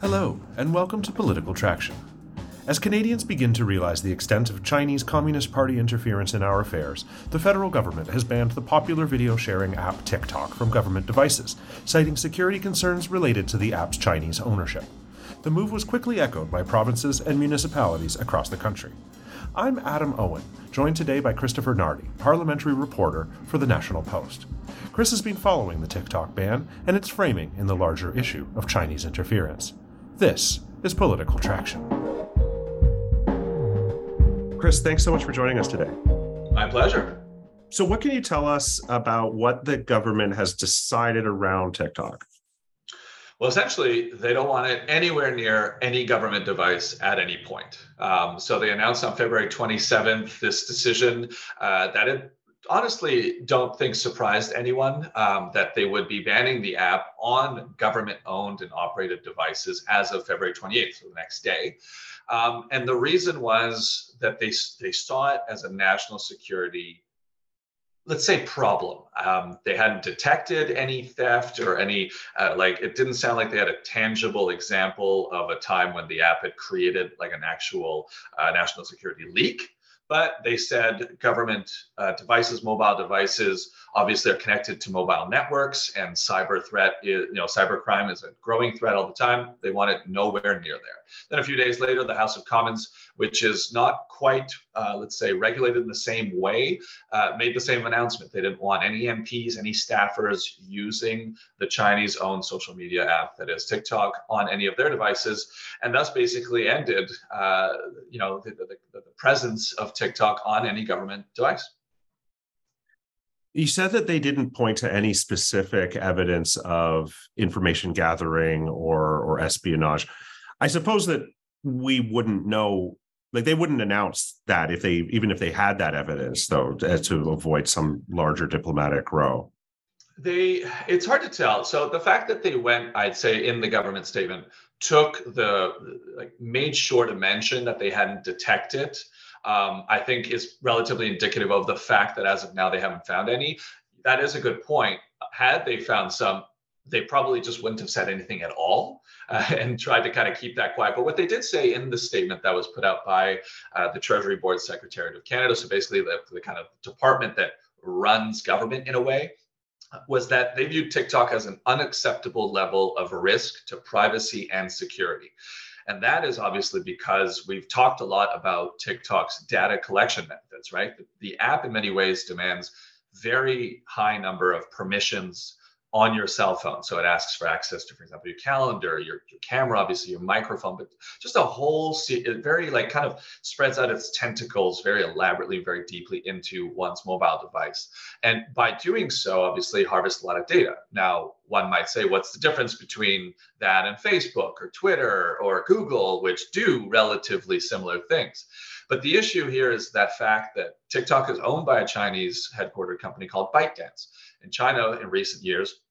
Hello, and welcome to Political Traction. As Canadians begin to realize the extent of Chinese Communist Party interference in our affairs, the federal government has banned the popular video sharing app TikTok from government devices, citing security concerns related to the app's Chinese ownership. The move was quickly echoed by provinces and municipalities across the country. I'm Adam Owen, joined today by Christopher Nardi, parliamentary reporter for the National Post. Chris has been following the TikTok ban and its framing in the larger issue of Chinese interference. This is Political Traction. Chris, thanks so much for joining us today. My pleasure. So, what can you tell us about what the government has decided around TikTok? Well, essentially, they don't want it anywhere near any government device at any point. Um, so they announced on February 27th this decision uh, that it honestly don't think surprised anyone um, that they would be banning the app on government owned and operated devices as of February 28th, so the next day. Um, and the reason was that they, they saw it as a national security let's say problem um, they hadn't detected any theft or any uh, like it didn't sound like they had a tangible example of a time when the app had created like an actual uh, national security leak but they said government uh, devices, mobile devices, obviously are connected to mobile networks, and cyber threat is, you know, cyber crime is a growing threat all the time. They want it nowhere near there. Then a few days later, the House of Commons, which is not quite, uh, let's say, regulated in the same way, uh, made the same announcement. They didn't want any MPs, any staffers using the Chinese-owned social media app that is TikTok on any of their devices, and thus basically ended, uh, you know, the, the, the presence of TikTok on any government device. You said that they didn't point to any specific evidence of information gathering or or espionage. I suppose that we wouldn't know like they wouldn't announce that if they even if they had that evidence though to, to avoid some larger diplomatic row they it's hard to tell so the fact that they went i'd say in the government statement took the like made sure to mention that they hadn't detected um, I think is relatively indicative of the fact that as of now they haven't found any. That is a good point. Had they found some, they probably just wouldn't have said anything at all uh, and tried to kind of keep that quiet. But what they did say in the statement that was put out by uh, the Treasury Board Secretariat of Canada, so basically the, the kind of department that runs government in a way, was that they viewed TikTok as an unacceptable level of risk to privacy and security. And that is obviously because we've talked a lot about TikTok's data collection methods, right? The, the app in many ways demands very high number of permissions on your cell phone. So it asks for access to, for example, your calendar, your, your camera, obviously your microphone, but just a whole, it very like kind of spreads out its tentacles very elaborately, very deeply into one's mobile device. And by doing so, obviously harvest a lot of data. Now, one might say, what's the difference between that and Facebook or Twitter or Google, which do relatively similar things? But the issue here is that fact that TikTok is owned by a Chinese headquartered company called ByteDance. In China, in recent years,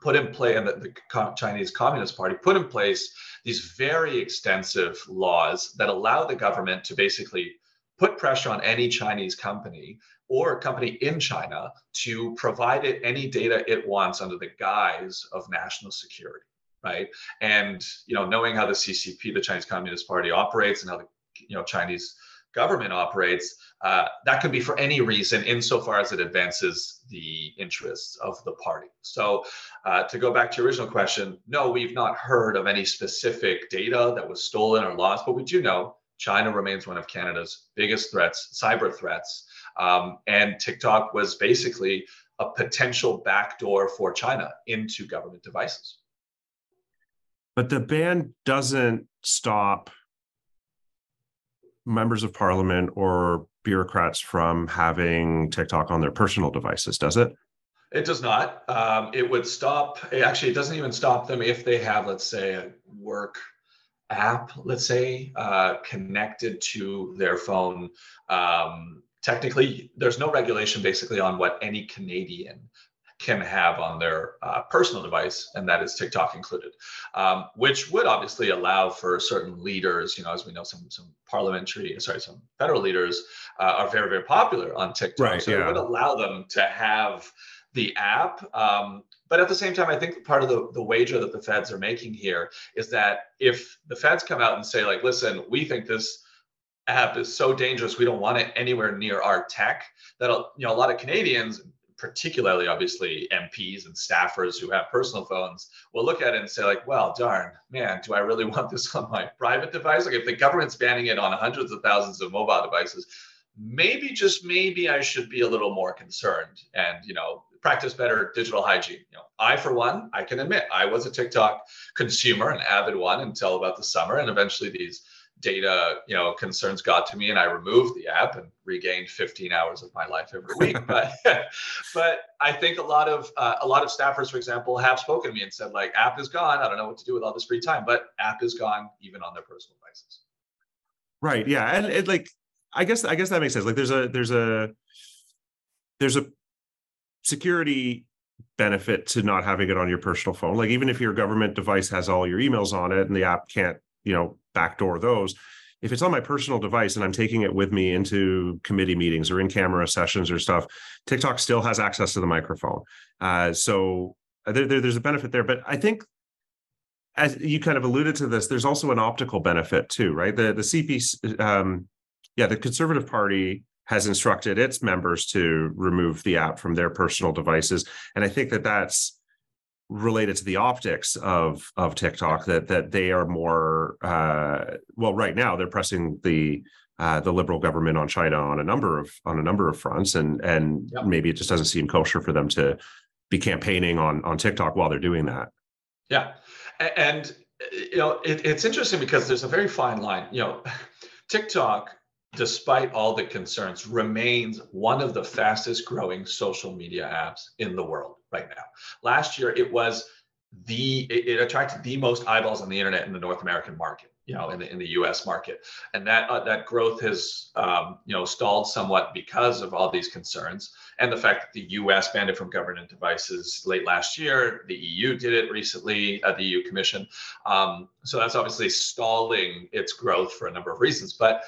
put in place, and the, the Chinese Communist Party put in place these very extensive laws that allow the government to basically put pressure on any Chinese company or a company in China to provide it any data it wants under the guise of national security, right? And you know, knowing how the CCP, the Chinese Communist Party, operates and how the you know Chinese government operates, uh, that could be for any reason insofar as it advances the interests of the party. So, uh, to go back to your original question, no, we've not heard of any specific data that was stolen or lost, but we do know China remains one of Canada's biggest threats, cyber threats. Um, and TikTok was basically a potential backdoor for China into government devices. But the ban doesn't stop members of parliament or bureaucrats from having TikTok on their personal devices, does it? It does not. Um, it would stop. Actually, it doesn't even stop them if they have, let's say, a work app, let's say, uh, connected to their phone. Um, technically, there's no regulation basically on what any Canadian can have on their uh, personal device, and that is TikTok included, um, which would obviously allow for certain leaders, you know, as we know, some some parliamentary, sorry, some federal leaders uh, are very very popular on TikTok, right, so yeah. it would allow them to have the app. Um, but at the same time, I think part of the, the wager that the feds are making here is that if the feds come out and say, like, listen, we think this app is so dangerous, we don't want it anywhere near our tech, that you know a lot of Canadians, particularly obviously MPs and staffers who have personal phones, will look at it and say, like, well, darn, man, do I really want this on my private device? Like if the government's banning it on hundreds of thousands of mobile devices, maybe just maybe I should be a little more concerned and you know practice better digital hygiene. You know, I for one, I can admit I was a TikTok consumer, an avid one until about the summer, and eventually these data you know concerns got to me and i removed the app and regained 15 hours of my life every week. But but i think a lot of uh, a lot of staffers for example have spoken to me and said like app is gone. I don't know what to do with all this free time but app is gone even on their personal devices. Right yeah and it like i guess i guess that makes sense. Like there's a there's a there's a security benefit to not having it on your personal phone. Like even if your government device has all your emails on it and the app can't, you know, backdoor those, if it's on my personal device and I'm taking it with me into committee meetings or in camera sessions or stuff, TikTok still has access to the microphone. Uh, so uh, there, there, there's a benefit there. But I think as you kind of alluded to this, there's also an optical benefit too, right? The the CP, um, yeah, the Conservative Party has instructed its members to remove the app from their personal devices and i think that that's related to the optics of of tiktok that that they are more uh, well right now they're pressing the uh, the liberal government on china on a number of on a number of fronts and and yep. maybe it just doesn't seem kosher for them to be campaigning on on tiktok while they're doing that. Yeah. And you know it, it's interesting because there's a very fine line you know tiktok despite all the concerns, remains one of the fastest growing social media apps in the world right now. Last year, it was the it, it attracted the most eyeballs on the internet in the North American market, you know, in the in the U.S. market, and that uh, that growth has um, you know stalled somewhat because of all these concerns and the fact that the U.S. banned it from government devices late last year. The EU did it recently at the EU Commission, um, so that's obviously stalling its growth for a number of reasons, but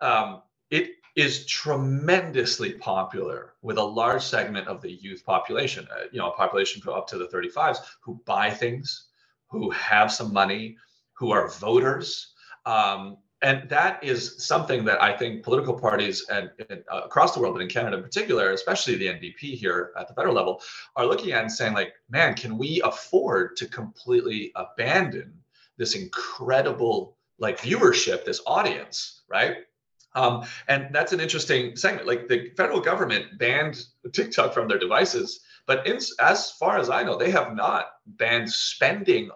um, it is tremendously popular with a large segment of the youth population, uh, you know, a population up to the 35s who buy things, who have some money, who are voters. Um, and that is something that I think political parties and, and uh, across the world, but in Canada in particular, especially the NDP here at the federal level, are looking at and saying, like, man, can we afford to completely abandon this incredible like viewership, this audience, right? Um, and that's an interesting segment. Like the federal government banned TikTok from their devices, but in, as far as I know, they have not banned spending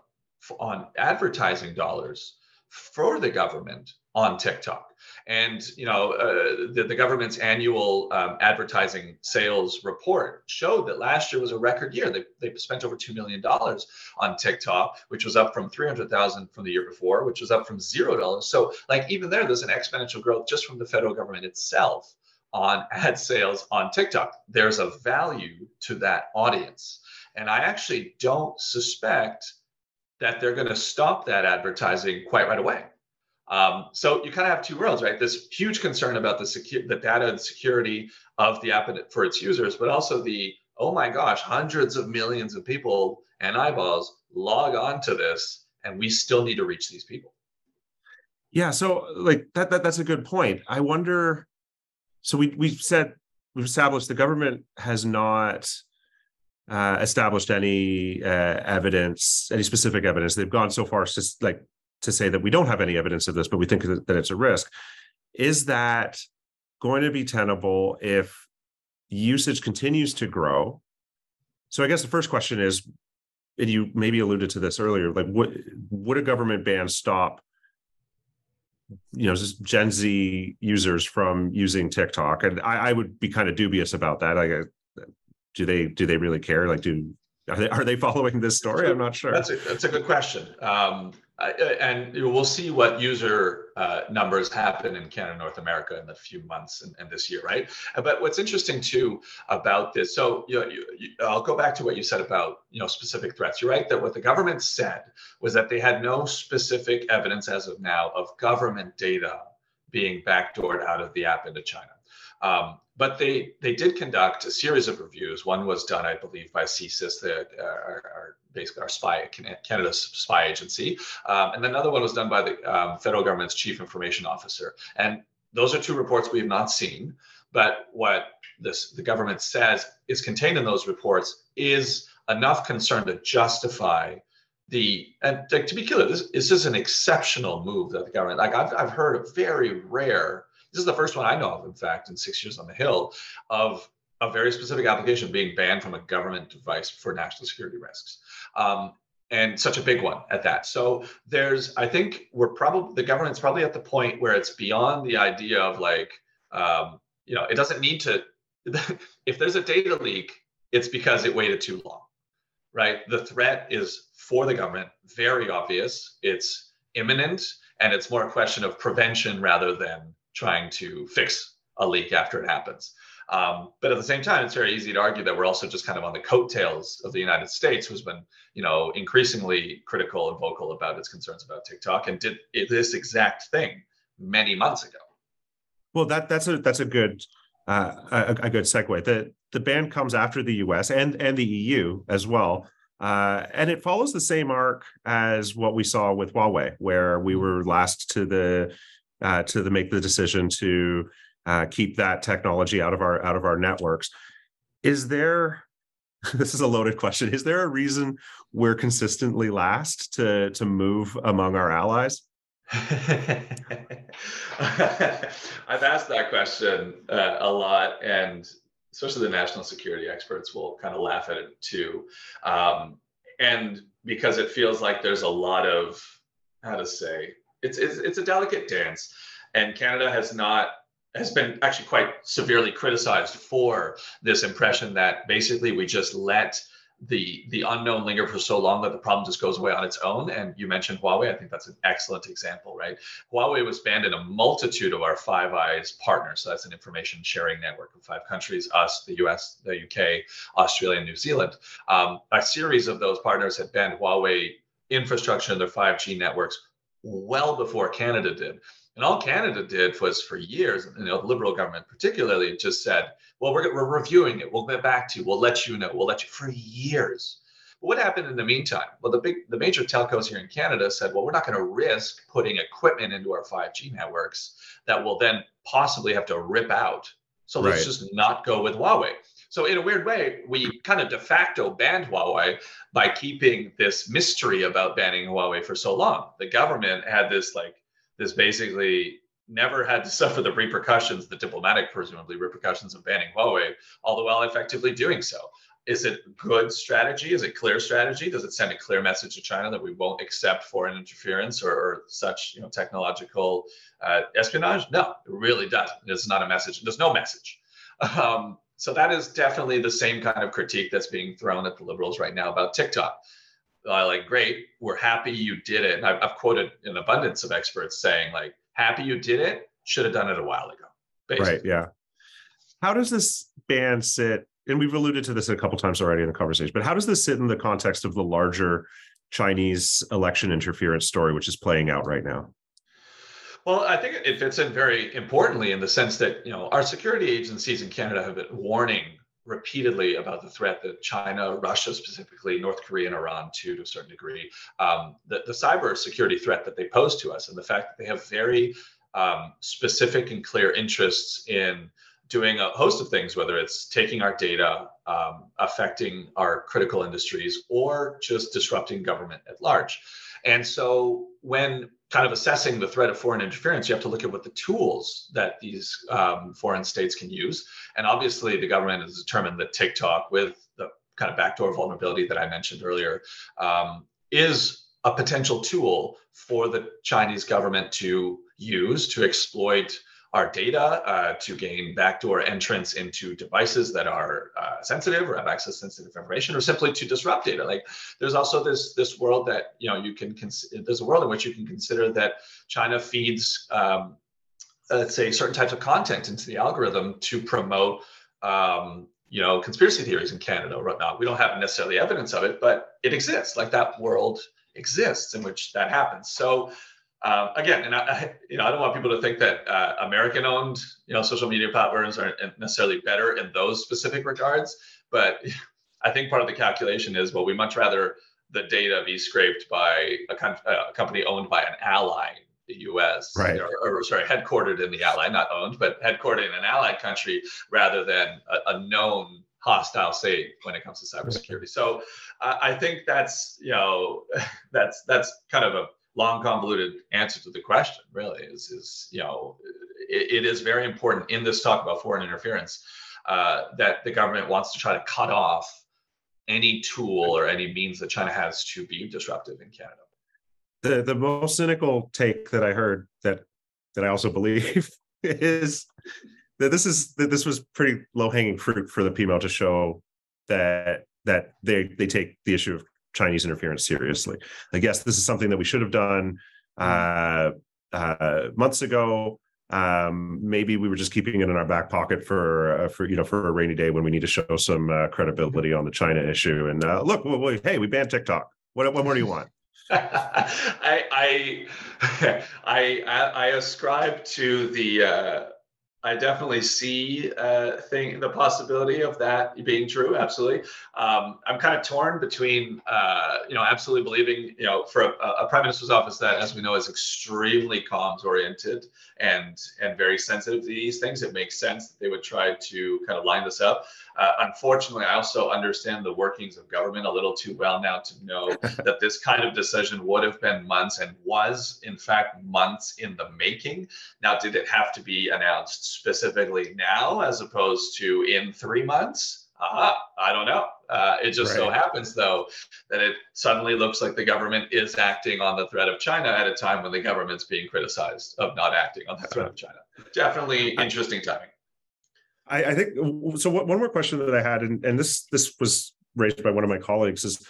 on advertising dollars for the government on TikTok. And you know, uh, the, the, government's annual um, advertising sales report showed that last year was a record year. They, they spent over two million dollars on TikTok, which was up from three hundred thousand from the year before, which was up from zero dollars. So, like even there, there's an exponential growth just from the federal government itself on ad sales on TikTok. There's a value to that audience, and I actually don't suspect that they're going to stop that advertising quite right away. Um, so you kind of have two worlds, right? This huge concern about the the data and security of the app for its users, but also the oh my gosh, hundreds of millions of people and eyeballs log on to this, and we still need to reach these people. Yeah, so like that, that that's a good point. I wonder. So we we've said we've established the government has not uh, established any uh, evidence, any specific evidence. They've gone so far as to like to say that we don't have any evidence of this, but we think that, it's a risk. Is that going to be tenable if usage continues to grow? So I guess the first question is, and you maybe alluded to this earlier, like would would a government ban stop you know Gen Z users from using TikTok? And I, I would be kind of dubious about that. Uh, do they do they really care? Like, do are they are they following this story? I'm not sure. That's a that's a good question. Um, and we'll see what user uh, numbers happen in Canada, North America in the few months and, and, this year, right? But what's interesting too about this, so you know, you, you, I'll go back to what you said about you know specific threats. You're right that what the government said was that they had no specific evidence as of now of government data being backdoored out of the app into China. Um, but they they did conduct a series of reviews. One was done, I believe, by CSIS, the uh, our, our, basically our spy Canada's spy agency, um, and another one was done by the um, federal government's chief information officer. And those are two reports we have not seen. But what this the government says is contained in those reports is enough concern to justify the and to, be clear, this, this is an exceptional move that the government like I've I've heard a very rare this is the first one I know of, in fact, in six years on the Hill, of a very specific application being banned from a government device for national security risks. Um, and such a big one at that. So there's, I think we're probably, the government's probably at the point where it's beyond the idea of like, um, you know, it doesn't need to, if there's a data leak, it's because it waited too long, right? The threat is for the government, very obvious, it's imminent, and it's more a question of prevention rather than trying to fix a leak after it happens. Um, but at the same time, it's very easy to argue that we're also just kind of on the coattails of the United States, who's been, you know, increasingly critical and vocal about its concerns about TikTok and did this exact thing many months ago. Well, that that's a that's a good uh, a, a, good segue. The the ban comes after the U.S. and and the EU as well. Uh, and it follows the same arc as what we saw with Huawei, where we were last to the uh, to the, make the decision to uh, keep that technology out of our out of our networks. Is there? This is a loaded question. Is there a reason we're consistently last to to move among our allies? I've asked that question uh, a lot, and especially the national security experts will kind of laugh at it too. Um, and because it feels like there's a lot of how to say it's, it's it's a delicate dance, and Canada has not has been actually quite severely criticized for this impression that basically we just let the the unknown linger for so long that the problem just goes away on its own. And you mentioned Huawei. I think that's an excellent example, right? Huawei was banned in a multitude of our Five Eyes partners. So that's an information sharing network of five countries: us, the U.S., the U.K., Australia, and New Zealand. Um, a series of those partners had banned Huawei infrastructure in their 5G networks well before Canada did. And all Canada did was for years, you know, the Liberal government particularly just said, well, we're, we're reviewing it. We'll get back to you. We'll let you know. We'll let you for years. But what happened in the meantime? Well, the big, the major telcos here in Canada said, well, we're not going to risk putting equipment into our 5G networks that will then possibly have to rip out. So let's right. just not go with Huawei. So in a weird way, we kind of de facto banned Huawei by keeping this mystery about banning Huawei for so long. The government had this like this basically never had to suffer the repercussions, the diplomatic presumably repercussions of banning Huawei, all the while effectively doing so. Is it good strategy? Is it clear strategy? Does it send a clear message to China that we won't accept foreign interference or, or such you know technological uh, espionage? No, it really doesn't. It's not a message. There's no message. Um, so that is definitely the same kind of critique that's being thrown at the liberals right now about TikTok. Uh, like, great, we're happy you did it. And I've, I've, quoted an abundance of experts saying, like, happy you did it, should have done it a while ago. Basically. Right. Yeah. How does this ban sit? And we've alluded to this a couple times already in the conversation, but how does this sit in the context of the larger Chinese election interference story, which is playing out right now? Well, I think it fits in very importantly in the sense that you know our security agencies in Canada have been warning repeatedly about the threat that China, Russia specifically, North Korea, and Iran too, to a certain degree, um, the, the cyber security threat that they pose to us, and the fact that they have very um, specific and clear interests in doing a host of things, whether it's taking our data, um, affecting our critical industries, or just disrupting government at large. And so when kind of assessing the threat of foreign interference, you have to look at what the tools that these um, foreign states can use. And obviously, the government has determined that TikTok, with the kind of backdoor vulnerability that I mentioned earlier, um, is a potential tool for the Chinese government to use to exploit our data uh, to gain backdoor entrance into devices that are uh, sensitive or have access to sensitive information, or simply to disrupt data. Like there's also this this world that you know you can cons- there's a world in which you can consider that China feeds um, let's say certain types of content into the algorithm to promote um, you know conspiracy theories in Canada or whatnot. We don't have necessarily evidence of it, but it exists. Like that world exists in which that happens. So uh, again, and I, you know, I don't want people to think that uh, American-owned, you know, social media platforms aren't necessarily better in those specific regards. But I think part of the calculation is, well, we much rather the data be scraped by a, a company owned by an ally, the U.S., right? Or, or, sorry, headquartered in the ally, not owned, but headquartered in an allied country, rather than a, a known hostile state when it comes to cybersecurity. So uh, I think that's you know that's that's kind of a long convoluted answer to the question really is is you know it, it is very important in this talk about foreign interference uh, that the government wants to try to cut off any tool or any means that China has to be disruptive in Canada. The the most cynical take that I heard that that I also believe is that this is that this was pretty low hanging fruit for the PMO to show that that they they take the issue of Chinese interference seriously. I guess this is something that we should have done uh, uh, months ago. Um, maybe we were just keeping it in our back pocket for uh, for you know for a rainy day when we need to show some uh, credibility on the China issue. And uh, look, well, well, hey, we banned TikTok. What what more do you want? I, I I I ascribe to the uh, I definitely see uh, thing the possibility of that being true. Absolutely, um, I'm kind of torn between uh, you know absolutely believing you know for a, a, prime minister's office that, as we know, is extremely comms oriented and and very sensitive to these things. It makes sense that they would try to kind of line this up. Uh, unfortunately, I also understand the workings of government a little too well now to know that this kind of decision would have been months and was, in fact, months in the making. Now, did it have to be announced specifically now as opposed to in three months? Uh, I don't know. Uh, it just right. so happens, though, that it suddenly looks like the government is acting on the threat of China at a time when the government's being criticized of not acting on the threat of China. Definitely interesting timing. I, I think so. One more question that I had, and, and this this was raised by one of my colleagues, is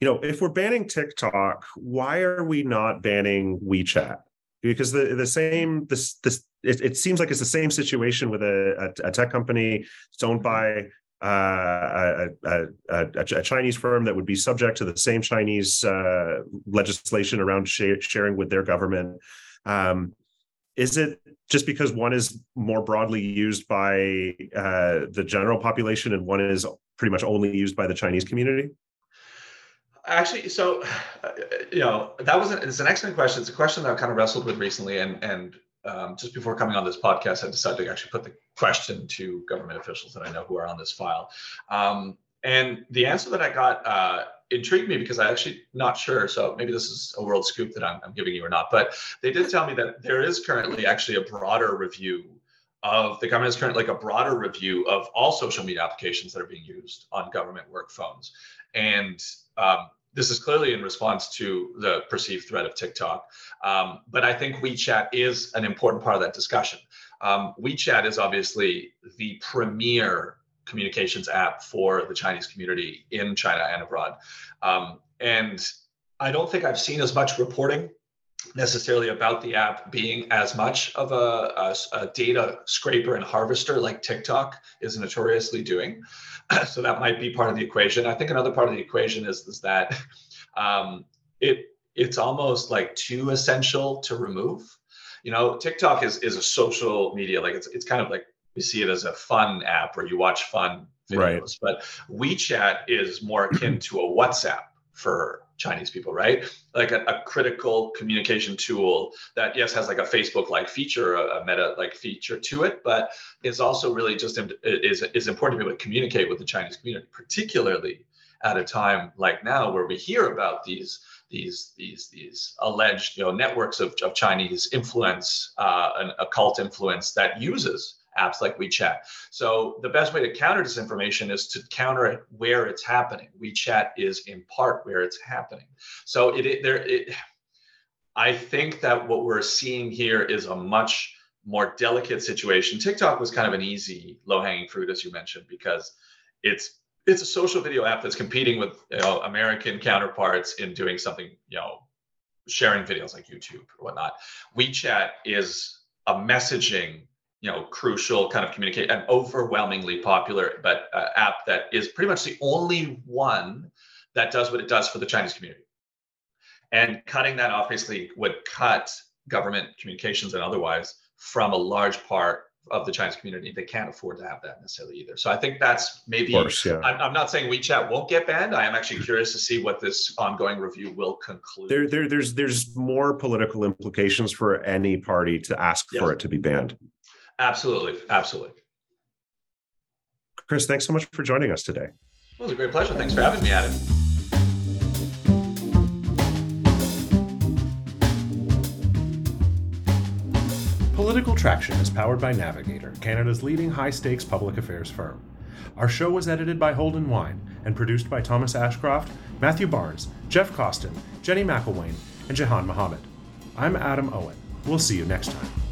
you know if we're banning TikTok, why are we not banning WeChat? Because the the same this this it, it seems like it's the same situation with a, a, a tech company. It's owned by uh, a, a, a, Chinese firm that would be subject to the same Chinese uh, legislation around sh- sharing with their government. Um, is it just because one is more broadly used by uh, the general population and one is pretty much only used by the Chinese community? Actually, so uh, you know that was an, it's an excellent question. It's a question that I've kind of wrestled with recently, and and um, just before coming on this podcast, I decided to actually put the question to government officials that I know who are on this file. Um, and the answer that I got uh, intrigued me because I actually not sure. So maybe this is a world scoop that I'm, I'm giving you or not. But they did tell me that there is currently actually a broader review of the government is currently like a broader review of all social media applications that are being used on government work phones. And um, this is clearly in response to the perceived threat of TikTok. Um, but I think WeChat is an important part of that discussion. Um, WeChat is obviously the premier communications app for the Chinese community in China and abroad. Um, and I don't think I've seen as much reporting necessarily about the app being as much of a, a, a, data scraper and harvester like TikTok is notoriously doing. so that might be part of the equation. I think another part of the equation is, is that um, it it's almost like too essential to remove. You know, TikTok is is a social media like it's it's kind of like we see it as a fun app where you watch fun videos. Right. But WeChat is more akin to a WhatsApp for Chinese people, right? Like a, a critical communication tool that yes has like a Facebook-like feature, a, a Meta-like feature to it, but is also really just is is important to be able to communicate with the Chinese community, particularly at a time like now where we hear about these these these these alleged you know networks of, of Chinese influence, uh, an occult influence that uses apps like WeChat. So the best way to counter disinformation is to counter it where it's happening. WeChat is in part where it's happening. So it, it there it, I think that what we're seeing here is a much more delicate situation, TikTok was kind of an easy low hanging fruit, as you mentioned, because it's it's a social video app that's competing with you know American counterparts in doing something you know sharing videos like YouTube or whatnot. WeChat is a messaging you know crucial kind of communicate and overwhelmingly popular but uh, app that is pretty much the only one that does what it does for the chinese community and cutting that off basically would cut government communications and otherwise from a large part of the Chinese community. They can't afford to have that necessarily either. So I think that's maybe. Course, yeah. I'm, I'm, not saying WeChat won't get banned. I am actually curious to see what this ongoing review will conclude. There, there there's there's more political implications for any party to ask yes. for it to be banned. Absolutely, absolutely. Chris, thanks so much for joining us today. It was a great pleasure. Thanks for having me, Adam. Political Traction is powered by Navigator, Canada's leading high stakes public affairs firm. Our show was edited by Holden Wine and produced by Thomas Ashcroft, Matthew Barnes, Jeff Costin, Jenny McElwain, and Jehan Mohammed. I'm Adam Owen. We'll see you next time.